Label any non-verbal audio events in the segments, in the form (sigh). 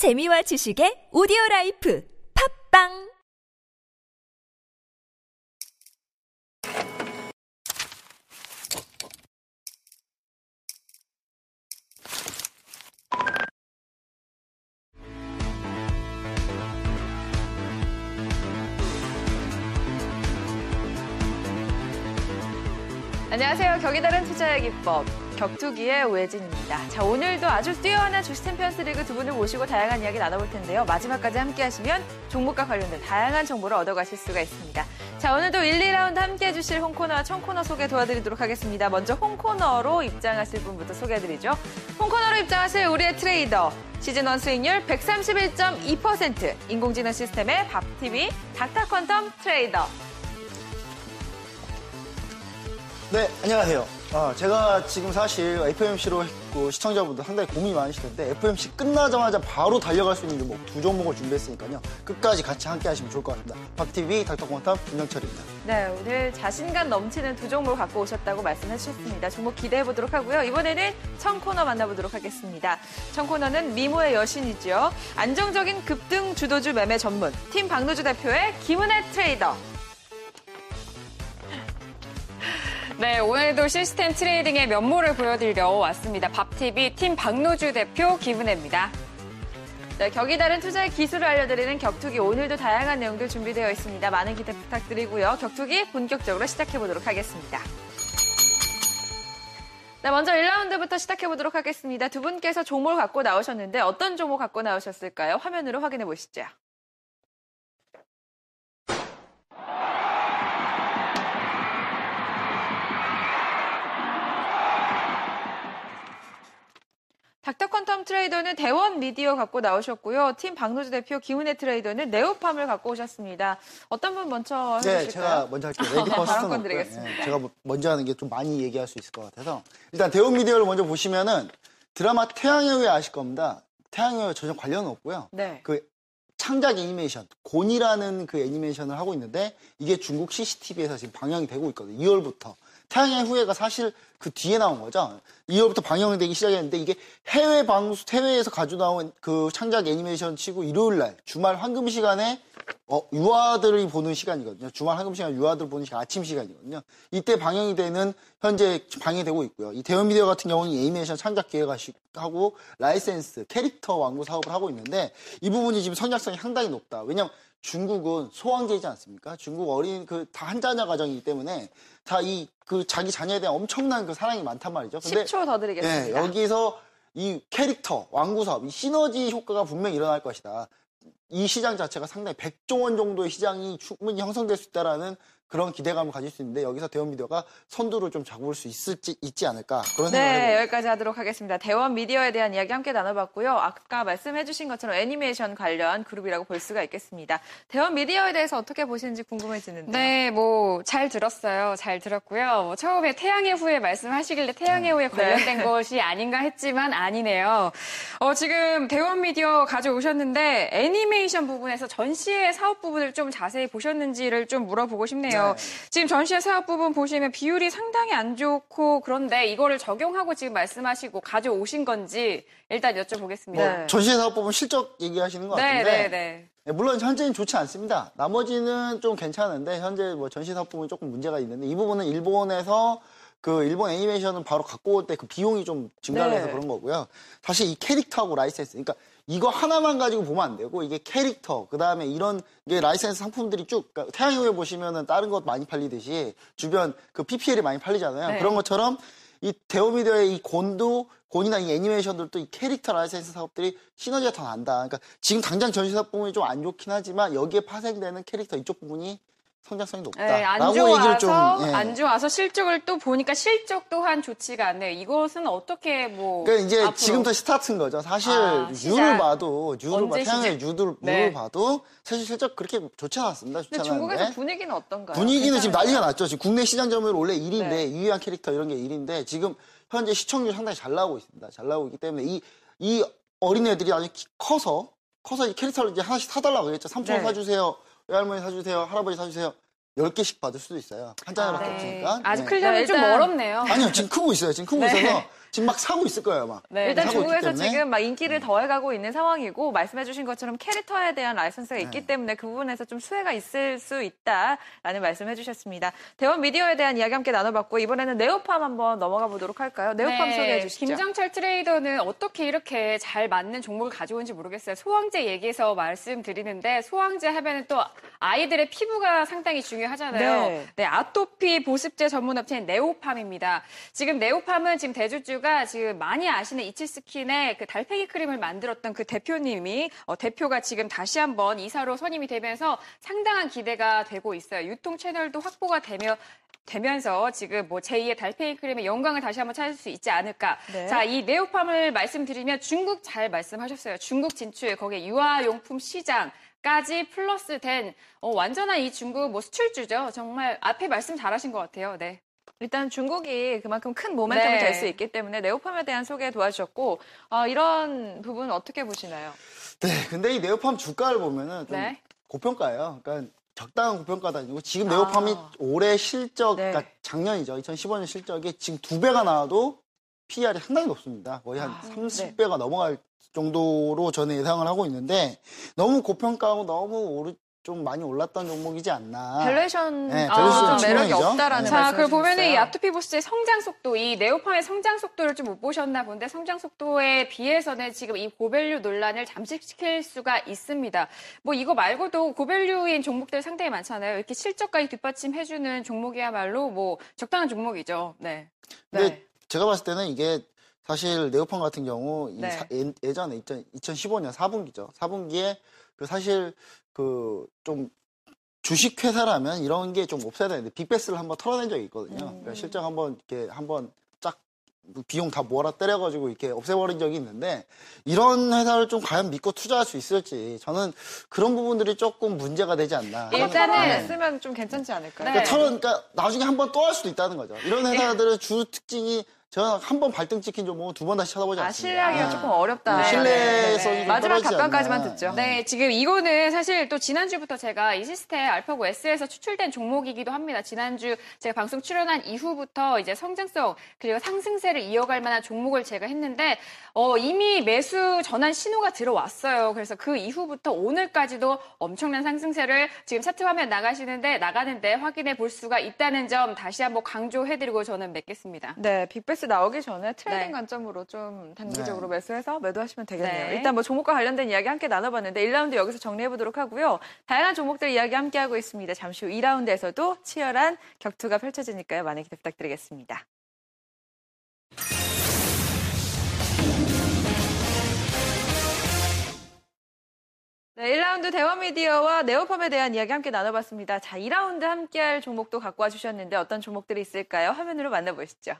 재미와 지식의 오디오 라이프 팝빵 안녕하세요. 격이 다른 투자의 기법. 격투기의 우혜진입니다. 자, 오늘도 아주 뛰어난 주식 챔피언스 리그 두 분을 모시고 다양한 이야기 나눠볼 텐데요. 마지막까지 함께 하시면 종목과 관련된 다양한 정보를 얻어가실 수가 있습니다. 자, 오늘도 1, 2라운드 함께 해주실 홍코너와 청코너 소개 도와드리도록 하겠습니다. 먼저 홍코너로 입장하실 분부터 소개해드리죠. 홍코너로 입장하실 우리의 트레이더. 시즌1 수익률 131.2%. 인공지능 시스템의 밥TV 닥터퀀텀 트레이더. 네, 안녕하세요. 어, 제가 지금 사실 FMC로 했고 시청자분들 상당히 고민이 많으시던데 FMC 끝나자마자 바로 달려갈 수 있는 종목 두 종목을 준비했으니까요. 끝까지 같이 함께 하시면 좋을 것 같습니다. 박TV 닥터콘탑 김영철입니다. 네, 오늘 자신감 넘치는 두 종목을 갖고 오셨다고 말씀해 주셨습니다. 종목 기대해 보도록 하고요. 이번에는 청코너 만나보도록 하겠습니다. 청코너는 미모의 여신이죠. 안정적인 급등 주도주 매매 전문 팀 박노주 대표의 김은혜 트레이더. 네, 오늘도 시스템 트레이딩의 면모를 보여드리려 왔습니다. 밥TV 팀 박노주 대표 김은혜입니다. 네, 격이 다른 투자의 기술을 알려드리는 격투기 오늘도 다양한 내용들 준비되어 있습니다. 많은 기대 부탁드리고요. 격투기 본격적으로 시작해 보도록 하겠습니다. 네, 먼저 1라운드부터 시작해 보도록 하겠습니다. 두 분께서 종목을 갖고 나오셨는데 어떤 종목 갖고 나오셨을까요? 화면으로 확인해 보시죠. 닥터퀀텀 트레이더는 대원 미디어 갖고 나오셨고요. 팀 박노주 대표 김은혜 트레이더는 네오팜을 갖고 오셨습니다. 어떤 분 먼저 네, 해주실까요? 제가 먼저 할게요. first권 드리겠습니다. 제가 뭐- 먼저 하는 게 좀 많이 얘기할 수 있을 것 같아서 일단 대원 미디어를 먼저 보시면은 드라마 태양의 후예 아실 겁니다. 태양의 후예 전혀 관련은 없고요. 네. 그 창작 애니메이션 곤이라는 그 애니메이션을 하고 있는데 이게 중국 CCTV에서 지금 방영이 되고 있거든요. 2월부터 태양의 후예가 사실 그 뒤에 나온 거죠. 2월부터 방영이 되기 시작했는데 이게 해외 방수 해외에서 가져 나온 그 창작 애니메이션 치고 일요일 날 주말 황금 시간에 어, 유아들이 보는 시간이거든요. 주말 황금 시간 유아들 보는 시간 아침 시간이거든요. 이때 방영이 되는 현재 방영이 되고 있고요. 이 대원 미디어 같은 경우는 이 애니메이션 창작 기획하고 라이센스 캐릭터 완구 사업을 하고 있는데 이 부분이 지금 성장성이 상당히 높다. 왜냐면 중국은 소황제이지 않습니까? 중국 어린 그 다 한 자녀 가정이기 때문에 다 이 그 자기 자녀에 대한 엄청난 그 사랑이 많단 말이죠. 근데 10초 더 드리겠습니다. 네, 여기서 이 캐릭터, 왕구 사업, 이 시너지 효과가 분명히 일어날 것이다. 이 시장 자체가 상당히 100조 원 정도의 시장이 충분히 형성될 수 있다라는 그런 기대감을 가질 수 있는데 여기서 대원 미디어가 선두를 좀 잡을 수 있을지 있지 않을까 그런 생각을 네, 해봅니다. 여기까지 하도록 하겠습니다. 대원 미디어에 대한 이야기 함께 나눠봤고요. 아까 말씀해주신 것처럼 애니메이션 관련 그룹이라고 볼 수가 있겠습니다. 대원 미디어에 대해서 어떻게 보시는지 궁금해지는데요. 네, 뭐 잘 들었어요. 잘 들었고요. 뭐 처음에 태양의 후예 말씀하시길래 태양의 후예 관련된 (laughs) 것이 아닌가 했지만 아니네요. 어, 지금 대원 미디어 가져오셨는데 애니메이션 부분에서 전시회 사업 부분을 좀 자세히 보셨는지를 좀 물어보고 싶네요. 지금 전시회 사업 부분 보시면 비율이 상당히 안 좋고 그런데 이거를 적용하고 지금 말씀하시고 가져오신 건지 일단 여쭤보겠습니다. 네. 전시회 사업법은 실적 얘기하시는 것 네, 같은데 네, 네. 네, 물론 현재는 좋지 않습니다. 나머지는 좀 괜찮은데 현재 뭐 전시 사업 부분이 조금 문제가 있는데 이 부분은 일본에서 그 일본 애니메이션은 바로 갖고 올 때 그 비용이 좀 증가를 네. 해서 그런 거고요. 사실 이 캐릭터하고 라이센스, 그러니까 이거 하나만 가지고 보면 안 되고 이게 캐릭터, 그 다음에 이런 게 라이센스 상품들이 쭉 그러니까 태양의 후예 보시면은 다른 것 많이 팔리듯이 주변 그 PPL이 많이 팔리잖아요. 네. 그런 것처럼 이 대원미디어의 이 곤도 곤이나 이 애니메이션들도 이 캐릭터 라이센스 사업들이 시너지가 더 난다. 그러니까 지금 당장 전시 사업 부분이 좀 안 좋긴 하지만 여기에 파생되는 캐릭터 이쪽 부분이 성장성이 높다. 네, 안 라고 좋아서 얘기를 좀 예. 안 좋아서 실적을 또 보니까 실적 또한 좋지가 않네요. 이것은 어떻게 뭐 그러니까 이제 앞으로 지금부터 스타트인 거죠. 사실 아. NEW를 봐도 NEW를 봐 언제 태양의? NEW를 네. 봐도 사실 실적 그렇게 좋지 않았습니다. 좋지 근데 중국에서 분위기는 어떤가요? 분위기는 지금 괜찮은가요? 난리가 났죠. 지금 국내 시장 점유율 원래 1위인데 네. 유희왕 캐릭터 이런 게 1위인데 지금 현재 시청률 상당히 잘 나오고 있습니다. 잘 나오고 있기 때문에 이, 이 어린애들이 아주 키- 커서 커서 이 캐릭터를 이제 하나씩 사달라고 그랬죠. 삼촌 네. 사주세요. 외할머니 사주세요. 할아버지 사주세요. 10개씩 받을 수도 있어요. 한 자녀밖에 네. 없으니까. 아직 네. 크려면 네, 좀 일단- 멀었네요. 아니요, 지금 크고 있어요. 지금 크고 (laughs) 네. 있어서 지금 막 사고 있을 거예요, 막. 네. 일단 중국에서. 음. 지금 막 인기를 더해가고 있는 상황이고 말씀해주신 것처럼 캐릭터에 대한 라이선스가 네. 있기 때문에 그 부분에서 좀 수혜가 있을 수 있다라는 말씀해주셨습니다. 대원 미디어에 대한 이야기 함께 나눠봤고 이번에는 네오팜 한번 넘어가 보도록 할까요? 네오팜 네, 소개해 주시죠. 김정철 트레이더는 어떻게 이렇게 잘 맞는 종목을 가져온지 모르겠어요. 소황제 얘기해서 말씀드리는데 소황제 하면은 또 아이들의 피부가 상당히 중요하잖아요. 네. 네, 아토피 보습제 전문 업체인 네오팜입니다. 지금 네오팜은 지금 대주주 가 지금 많이 아시는 이치스킨의 그 달팽이 크림을 만들었던 그 대표님이 어, 대표가 지금 다시 한번 이사로 선임이 되면서 상당한 기대가 되고 있어요. 유통 채널도 확보가 되며 되면서 지금 뭐 제2의 달팽이 크림의 영광을 다시 한번 찾을 수 있지 않을까. 네. 자, 이 네오팜을 말씀드리면 중국 잘 말씀하셨어요. 중국 진출, 거기에 유아용품 시장. 까지 플러스 된 어, 완전한 이 중국 뭐 수출주죠. 정말 앞에 말씀 잘하신 것 같아요. 네. 일단 중국이 그만큼 큰 모멘텀이 네. 될수 있기 때문에 네오팜에 대한 소개 도와주셨고 어, 이런 부분 어떻게 보시나요? 네, 근데 이 네오팜 주가를 보면은 좀 네. 고평가예요. 그러니까 적당한 고평가도 아니고 지금 네오팜이 아. 올해 실적, 네. 그러니까 작년이죠. 2015년 실적이 지금 두 배가 나와도 PER이 상당히 높습니다. 거의 한 아, 30배가 넘어갈 정도로 저는 예상을 하고 있는데 너무 고평가하고 너무 오르, 좀 많이 올랐던 종목이지 않나. valuation 네, 아, 좀 매력이. 없다라는 네. 자, 그걸 보면은 이 주셨어요. 아토피 보스의 성장 속도, 이 네오팜의 성장 속도를 좀 못 보셨나 본데 성장 속도에 비해서는 지금 이 고value 논란을 잠식시킬 수가 있습니다. 뭐 이거 말고도 고밸류인 종목들 상당히 많잖아요. 이렇게 실적까지 뒷받침해주는 종목이야말로 뭐 적당한 종목이죠. 네. 근데 네. 제가 봤을 때는 이게 사실 네오팜 같은 경우 이 네. 사- 예- 예전에 2015년 4분기죠. 4분기에 그 사실 그 좀 주식 회사라면 이런 게 좀 없어야 되는데 빅베스를 한번 털어낸 적이 있거든요. 음. 그러니까 실적 한번 이렇게 한번 쫙 비용 다 몰아 때려가지고 이렇게 없애버린 적이 있는데 이런 회사를 좀 과연 믿고 투자할 수 있을지 저는 그런 부분들이 조금 문제가 되지 않나. 일단은 네. 쓰면 좀 괜찮지 않을까요? 네. 그러니까 털어, 그러니까 나중에 한번 또 할 수도 있다는 거죠. 이런 회사들의 주 특징이 저는 한 번 발등 찍힌 종목은 두번 다시 쳐다보지 아, 않습니다. 신뢰하기가 아. 조금 어렵다. 네, 신뢰 좀 마지막 답변까지만. 듣죠. 네, 지금 이거는 사실 또 지난주부터 제가 이 시스템 알파고 S에서 추출된 종목이기도 합니다. 지난주 제가 방송 출연한 이후부터 이제 성장성 그리고 상승세를 이어갈 만한 종목을 제가 했는데 어, 이미 매수 전환 신호가 들어왔어요. 그래서 그 이후부터 오늘까지도 엄청난 상승세를 지금 차트 화면 나가시는데 나가는데 확인해 볼 수가 있다는 점 다시 한번 강조해드리고 저는 맺겠습니다. 네, big bath 나오기 전에 트레이딩 네. 관점으로 좀 단기적으로 네. 매수해서 매도하시면 되겠네요. 네. 일단 뭐 종목과 관련된 이야기 함께 나눠봤는데 1라운드 여기서 정리해 보도록 하고요. 다양한 종목들 이야기 함께 하고 있습니다. 잠시 후 2라운드에서도 치열한 격투가 펼쳐지니까요. 많은 기대 부탁드리겠습니다. 네, 1라운드 대원미디어와 네오팜에 대한 이야기 함께 나눠봤습니다. 자, 2라운드 함께할 종목도 갖고 와주셨는데 어떤 종목들이 있을까요? 화면으로 만나보시죠.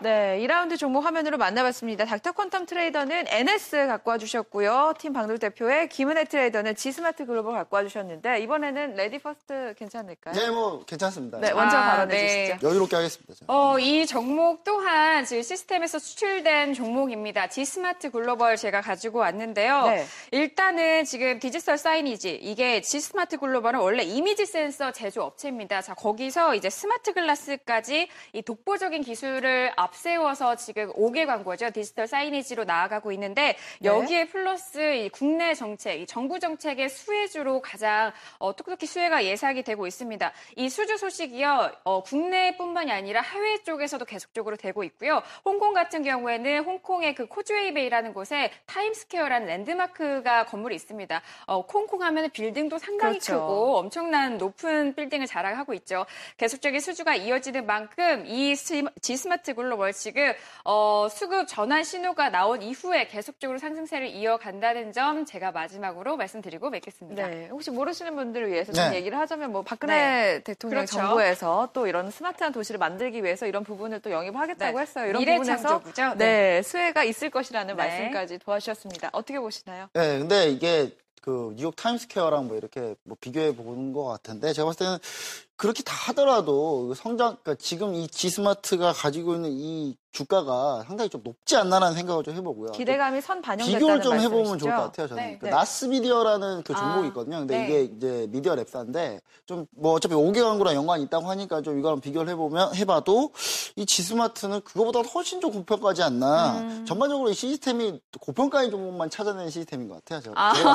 네, 2라운드 종목 화면으로 만나봤습니다. 닥터 퀀텀 트레이더는 NS 갖고 와주셨고요. 팀 방돌 대표의 김은혜 트레이더는 지스마트 글로벌 갖고 와주셨는데 이번에는 lady first 괜찮을까요? 네, 뭐 괜찮습니다. 네, 먼저 아, 발언해 네. 주시죠. 여유롭게 하겠습니다. 저는. 어, 이 종목 또한 지금 시스템에서 추출된 종목입니다. G스마트 글로벌 제가 가지고 왔는데요. 네. 일단은 지금 디지털 사이니지 이게 G스마트 글로벌은 원래 이미지 센서 제조 업체입니다. 자, 거기서 이제 smart glass까지 이 독보적인 기술을 앞세워서 지금 옥외 광고죠. 디지털 signage로 나아가고 있는데 네. 여기에 플러스 이 국내 정책, 이 정부 정책의 수혜주로 가장 어, 톡톡히 수혜가 예상이 되고 있습니다. 이 수주 소식이요, 어, 국내뿐만이 아니라 해외 쪽에서도 계속적으로 되고 있고요. 홍콩 같은 경우에는 홍콩의 그 코즈웨이베이라는 곳에 타임스퀘어라는 랜드마크가 건물이 있습니다. 어, 홍콩 하면 빌딩도 상당히 그렇죠. 크고 엄청난 높은 빌딩을 자랑하고 있죠. 계속적인 수주가 이어지는 만큼 이 스- G스마트 글로벌 지금 어, 수급 전환 신호가 나온 이후에 계속적으로 상승세를 이어간다는 점 제가 마지막으로 말씀드리고 맺겠습니다. 네, 혹시 모르시는 분들을 위해서 좀 네. 얘기를 하자면 뭐 박근혜 대통령 그렇죠. 정부에서 또 이런 smart한 도시를 만들기 위해서 이런 부분을 또 영입하겠다고 네. 했어요. 이런 미래 부분에서 창조부죠. 네, 수혜가 있을 것이라는 네. 말씀까지 도와주셨습니다. 어떻게 보시나요? 네, 근데 이게 그 뉴욕 타임스퀘어랑 뭐 이렇게 뭐 비교해 보는 것 같은데 제가 봤을 때는 그렇게 다 하더라도 그 성장, 그러니까 지금 이 지스마트가 가지고 있는 이 주가가 상당히 좀 높지 않나라는 생각을 좀 해보고요. 기대감이 선 반영됐다는 비교를 좀 말씀이시죠? 해보면 좋을 것 같아요. 저는 네, 그 네. 나스미디어라는 그 아, 종목이 있거든요. 근데 네. 이게 이제 미디어 랩사인데 좀 뭐 어차피 5개 광고랑 연관이 있다고 하니까 좀 이거랑 비교를 해보면 해봐도 이 지스마트는 그거보다 훨씬 좀 고평가하지 않나. 음. 전반적으로 이 시스템이 고평가인 종목만 찾아내는 시스템인 것 같아요. 제가 때는.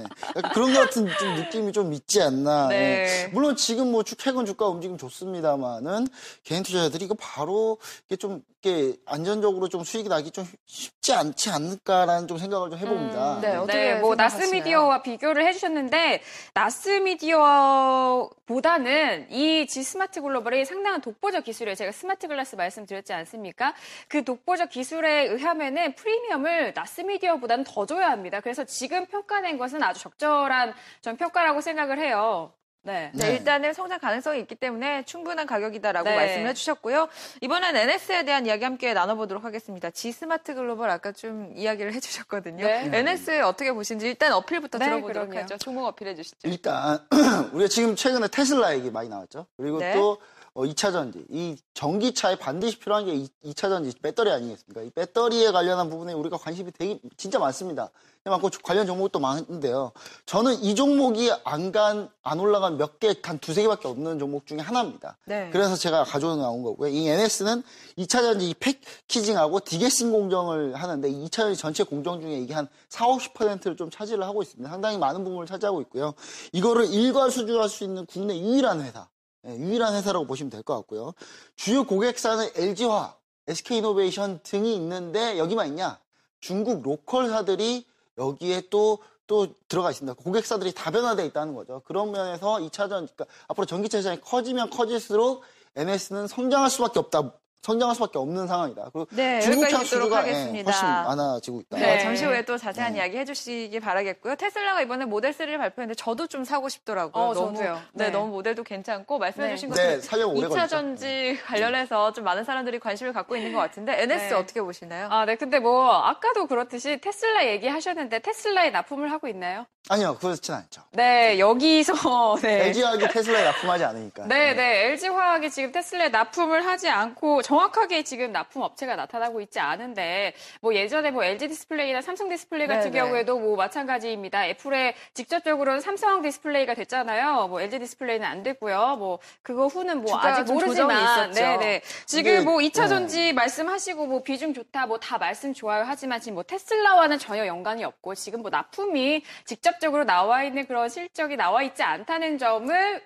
예. 약간 그런 것 같은 좀 느낌이 좀 있지 않나. 네. 예. 물론 지금 뭐 주- 최근 주가 움직임 좋습니다만은 개인 투자자들이 이거 바로 이게 좀 이게 안전적으로 좀 수익이 나기 좀 쉽지 않지 않을까라는 좀 생각을 좀 해봅니다. 네, 어떻게 네, 뭐? 나스미디어와 비교를 해주셨는데 나스미디어보다는 이 G스마트 글로벌이 상당한 독보적 기술이에요. 제가 스마트 글라스 말씀드렸지 않습니까? 그 독보적 기술에 의하면은 프리미엄을 나스미디어보다는 더 줘야 합니다. 그래서 지금 평가된 것은 아주 적절한 전 평가라고 생각을 해요. 네. 네, 네. 일단은 성장 가능성이 있기 때문에 충분한 가격이다라고 네. 말씀을 해주셨고요. 이번엔 NS에 대한 이야기 함께 나눠보도록 하겠습니다. G스마트 글로벌 아까 좀 이야기를 해주셨거든요. 네. NS 어떻게 보시는지 일단 어필부터 네, 들어보도록 그럼요. 하죠. 종목 어필해 주시죠. 일단 (clears throat) 우리가 지금 최근에 테슬라 얘기 많이 나왔죠. 그리고 네. 또 어, 2차 전지, 이 전기차에 반드시 필요한 게 2, 차 전지, 배터리 아니겠습니까? 이 배터리에 관련한 부분에 우리가 관심이 되게 진짜 많습니다. 많고 관련 종목도 많은데요. 저는 이 종목이 안 간, 안 올라간 몇 개, 단 두세 개밖에 없는 종목 중에 하나입니다. 네. 그래서 제가 가져온 나온 거고요. 이 NS는 2차 전지 이 패키징하고 디게싱 공정을 하는데 2차 전지 전체 공정 중에 이게 한 4, 50%를 좀 차지를 하고 있습니다. 상당히 많은 부분을 차지하고 있고요. 이거를 일괄 수주할 수 있는 국내 유일한 회사, 예, 유일한 회사라고 보시면 될 것 같고요. 주요 고객사는 LG화, SK이노베이션 등이 있는데 여기만 있냐? 중국 로컬사들이 여기에 또, 또 들어가 있습니다. 고객사들이 다변화되어 있다는 거죠. 그런 면에서 2차전, 그러니까 앞으로 전기차 시장이 커지면 커질수록 NS는 성장할 수밖에 없다. 성장할 수밖에 없는 상황이다. 그리고 네, 중국차 여기까지 듣도록 수주가 예. 훨씬 많아지고 있다. 네, 네. 잠시 후에 또 자세한 네. 이야기 해주시기 바라겠고요. 테슬라가 이번에 모델 3를 발표했는데 저도 좀 사고 싶더라고요. 어, 너무, 저도요. 네, 네. 너무 모델도 괜찮고 말씀해주신 네, 것처럼 살려면 오래 2차 걸리죠. 전지 관련해서 좀 많은 사람들이 관심을 갖고 있는 것 같은데 NS 네. 어떻게 보시나요? 아, 네. 근데 뭐 아까도 그렇듯이 테슬라 얘기하셨는데 테슬라에 납품을 하고 있나요? 아니요, 그렇진 않죠. 네, 여기서 (laughs) 네. LG화학이 테슬라에 납품하지 않으니까. 네, 네. LG화학이 지금 테슬라에 납품을 하지 않고 정확하게 지금 납품 업체가 나타나고 있지 않은데 뭐 예전에 뭐 LG 디스플레이나 삼성 디스플레이 같은 네, 네. 경우에도 뭐 마찬가지입니다. 애플에 직접적으로는 삼성 디스플레이가 됐잖아요. 뭐 LG 디스플레이는 안 됐고요. 뭐 그거 후는 뭐 아직 좀 모르지만 조정이 있었죠. 네, 네. 지금 근데, 뭐 2차 네. 전지 말씀하시고 뭐 비중 좋다 뭐 다 말씀 좋아요 하지만 지금 뭐 테슬라와는 전혀 연관이 없고 지금 뭐 납품이 직접적으로 나와 있는 그런 실적이 나와 있지 않다는 점을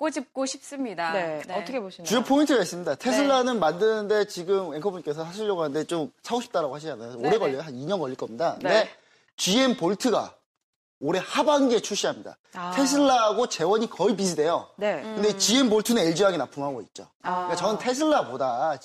꼬집고 싶습니다. 네, 어떻게 보시나요? 주요 포인트가 있습니다. 테슬라는 네. 만드는데 지금 앵커분께서 하시려고 하는데 좀 사고 싶다라고 하시잖아요. 오래 네, 걸려요. 한 2년 걸릴 겁니다. 네. 근데 GM 볼트가 올해 하반기에 출시합니다. 아. 테슬라하고 제원이 거의 비슷해요. 네. 근데 GM 볼트는 LG화학이 납품하고 있죠. 아. 그러니까 저는 테슬라보다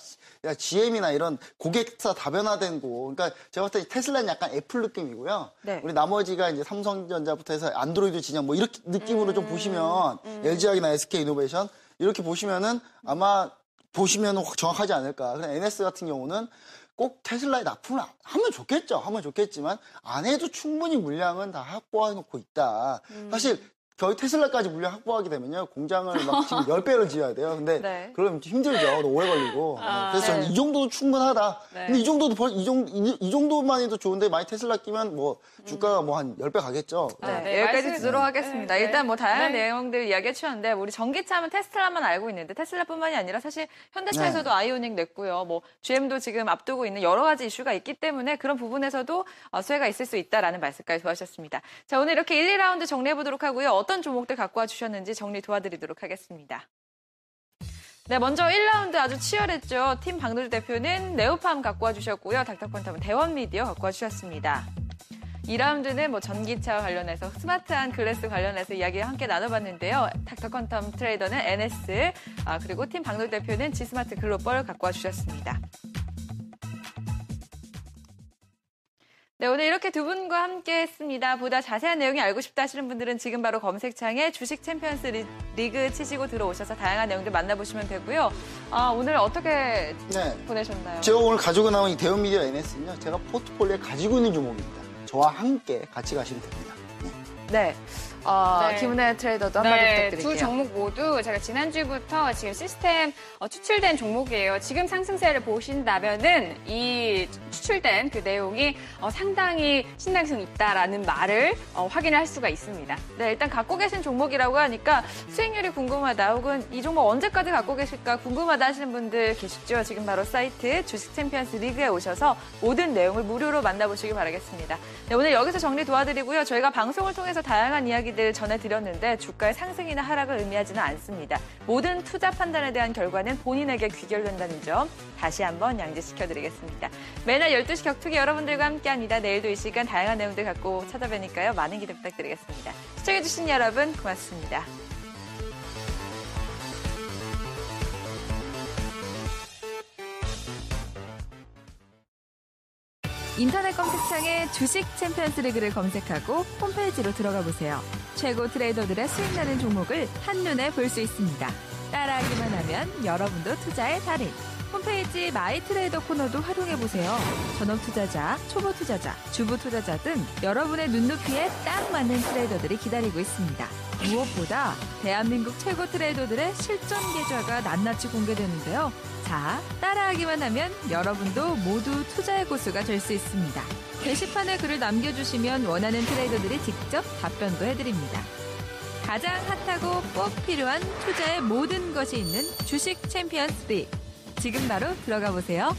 GM이나 이런 고객사 다변화된 거, 그러니까 제가 봤을 때 테슬라는 약간 애플 느낌이고요. 네. 우리 나머지가 이제 삼성전자부터 해서 안드로이드 진영 뭐 이렇게 느낌으로 좀 보시면 LG화학이나 SK 이노베이션 이렇게 보시면은 아마 보시면 확 정확하지 않을까. 그래서 NS 같은 경우는 꼭 테슬라에 납품을 하면 좋겠죠. 하면 좋겠지만 안 해도 충분히 물량은 다 확보해 놓고 있다. 사실 거의 테슬라까지 물량 확보하게 되면요. 공장을 막 지금 10배를 지어야 돼요. 근데 (laughs) 네. 그러면 좀 힘들죠. 너무 오래 걸리고. 아, 그래서 저는 네. 이 정도도 충분하다. 네. 근데 이 정도도 벌, 이, 정도, 이, 이 정도만 해도 좋은데 많이 테슬라 끼면 뭐 주가가 뭐한 10배 가겠죠. 네, 네, 여기까지 듣도록 하겠습니다. 네, 네. 일단 뭐 다양한 네. 내용들 이야기해 주셨는데 우리 전기차 하면 테슬라만 알고 있는데 테슬라뿐만이 아니라 사실 현대차에서도 아이오닉 냈고요. 뭐 GM도 지금 앞두고 있는 여러 가지 이슈가 있기 때문에 그런 부분에서도 어, 수혜가 있을 수 있다라는 말씀까지 도와주셨습니다. 자, 오늘 이렇게 1, 2라운드 정리해 보도록 하고요. 어떤 종목들 갖고 와 주셨는지 정리 도와드리도록 하겠습니다. 네, 먼저 1라운드 아주 치열했죠. 팀 박노주 대표는 네오팜 갖고 와 주셨고요. 닥터콘텀은 대원미디어 갖고 와 주셨습니다. 2라운드는 뭐 전기차 관련해서 smart한 glass 관련해서 이야기를 함께 나눠봤는데요. 닥터 퀀텀 트레이더는 NS, 아, 그리고 팀 박노주 대표는 지스마트 글로벌 갖고 와 주셨습니다. 네, 오늘 이렇게 두 분과 함께 했습니다. 보다 자세한 내용이 알고 싶다 하시는 분들은 지금 바로 검색창에 주식 챔피언스 리- 리그 치시고 들어오셔서 다양한 내용들 만나보시면 되고요. 아, 오늘 어떻게 네. 보내셨나요? 제가 오늘 가지고 나온 이 대원미디어 NS는요. 제가 포트폴리오에 가지고 있는 종목입니다. 저와 함께 같이 가시면 됩니다. 네. 어, 네. 김은혜 트레이더도 한마디 네, 부탁드릴게요. 두 종목 모두 제가 지난주부터 지금 시스템 어, 추출된 종목이에요. 지금 상승세를 보신다면은 이 추출된 그 내용이 어, 상당히 신빙성이 있다라는 말을 어, 확인을 할 수가 있습니다. 네, 일단 갖고 계신 종목이라고 하니까 수익률이 궁금하다 혹은 이 종목 언제까지 갖고 계실까 궁금하다 하시는 분들 계시죠? 지금 바로 사이트 주식 챔피언스 리그에 오셔서 모든 내용을 무료로 만나보시기 바라겠습니다. 네, 오늘 여기서 정리 도와드리고요. 저희가 방송을 통해서 다양한 이야기들 전해드렸는데 주가의 상승이나 하락을 의미하지는 않습니다. 모든 투자 판단에 대한 결과는 본인에게 귀결된다는 점 다시 한번 양지시켜드리겠습니다. 매날 12시 격투기 여러분들과 함께합니다. 내일도 이 시간 다양한 내용들 갖고 찾아뵈니까요. 많은 기대 부탁드리겠습니다. 시청해주신 여러분 고맙습니다. 인터넷 검색창에 주식 챔피언스 리그를 검색하고 홈페이지로 들어가 보세요. 최고 트레이더들의 수익나는 종목을 한눈에 볼 수 있습니다. 따라하기만 하면 여러분도 투자의 달인. 홈페이지 마이 트레이더 코너도 활용해 보세요. 전업 투자자, 초보 투자자, 주부 투자자 등 여러분의 눈높이에 딱 맞는 트레이더들이 기다리고 있습니다. 무엇보다 대한민국 최고 트레이더들의 실전 계좌가 낱낱이 공개되는데요. 자, 따라하기만 하면 여러분도 모두 투자의 고수가 될 수 있습니다. 게시판에 글을 남겨주시면 원하는 트레이더들이 직접 답변도 해드립니다. 가장 hot하고 꼭 필요한 투자의 모든 것이 있는 주식 챔피언스 리그. 지금 바로 들어가 보세요.